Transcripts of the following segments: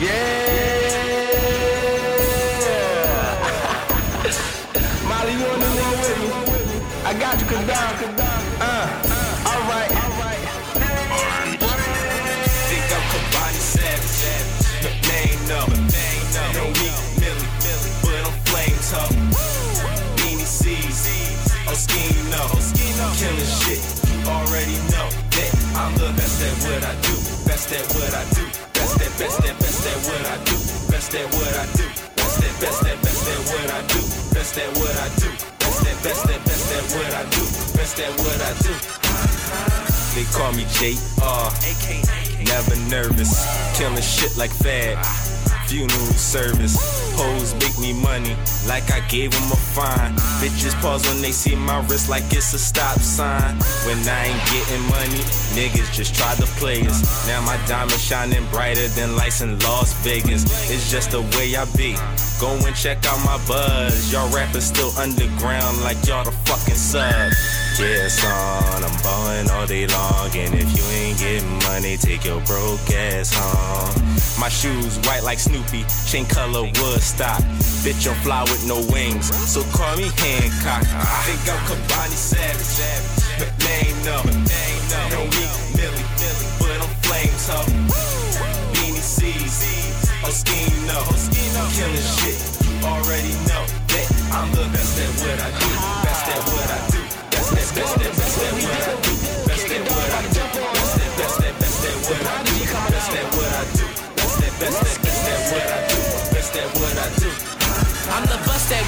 Yeah. Mally, you wanna do one with me? I got you, cause down, cause down. Uh, alright. Think I'm. No me, Millie, but I'm. Beanie C's, killing shit. Already know that I'm the best at what I do. Best at what I do. Best at best at what I do. Best at what I do. Best at best at best at what I do. Best at what I do. Best at best at best at what I do. Best at what I do. They call me JR. Never nervous. Killing shit like Fad. Funeral service. Hoes make me money like I gave them a fine. Bitches pause when they see my wrist like it's a stop sign. When I ain't getting money, niggas just try to play us. Now my diamond shining brighter than lights in Las Vegas. It's just the way I be. Go and check out my buzz. Y'all rappers still underground like y'all the fucking sub. Yeah, son, I'm ballin' all day long. And if you ain't getting money, take your broke ass home. My shoes white like Snoopy, chain color Woodstock. Bitch, I'm fly with no wings, so call me Hancock. I think I'm Kabani Savage, but name no. No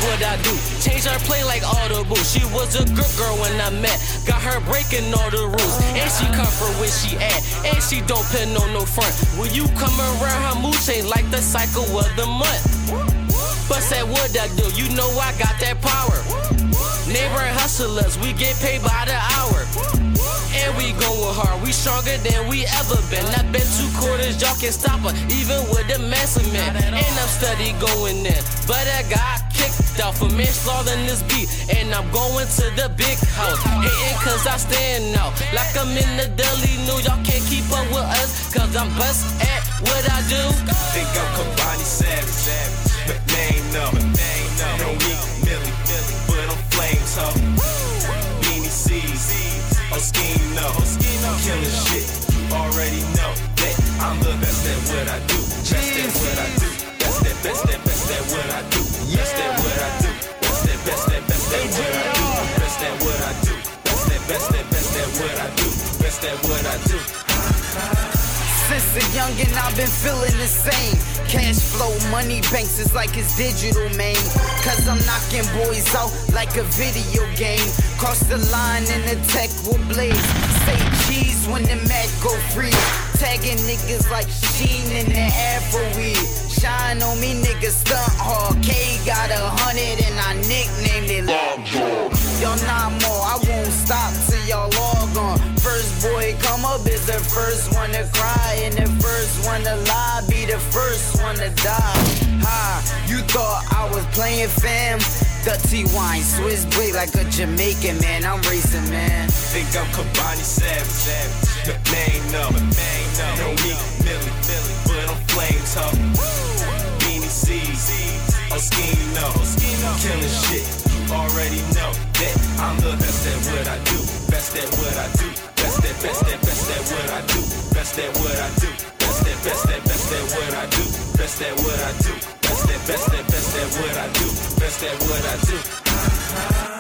what I do. Change her play like audible. She was a good girl when I met. Got her breaking all the rules. And she comfort where she at. And she don't pin on no front. When you come around, her mood change like the cycle of the month. But at what I do. You know I got that power. Neighborhood hustlers, we get paid by the hour. And we going hard, we stronger than we ever been. I bet two quarters, y'all can stop her, even with the massive. And I'm steady going in, but I got kicked out for manslaughter in this beat. And I'm going to the big house, hating cause I stand out. Like I'm in the deli, new, y'all can't keep up with us, cause I'm bust at what I do. Think I'm Kabani Savage, but name no. No me, Millie, but I'm flames ho. Beanie C's, Oskino, killing shit. Already know that I'm the best at what I do. Best at what I do. Since a youngin', I've been feeling the same. Cash flow, money banks is like it's digital, man. Cause I'm knocking boys out like a video game. Cross the line and the tech will blaze. Say cheese when the mat go free. Tagging niggas like Sheen in the Afro weed. Shine on me, niggas stunt hard. K got a hundred and I nicknamed it Lockjaw. Y'all not more, I won't stop till y'all log on. First boy come up is the first one to cry one to. Be the first one to die. Ha, you thought I was playing fam? Dirty wine, Swiss blade like a Jamaican man. I'm racing, man. Think I'm Kabani Savage, but name no. No me, Millie, but I'm flames ho. Beanie C's, Oskino, killing shit. Already know that I'm the best at what I do. Best at what I do. What I do. Best at what I do.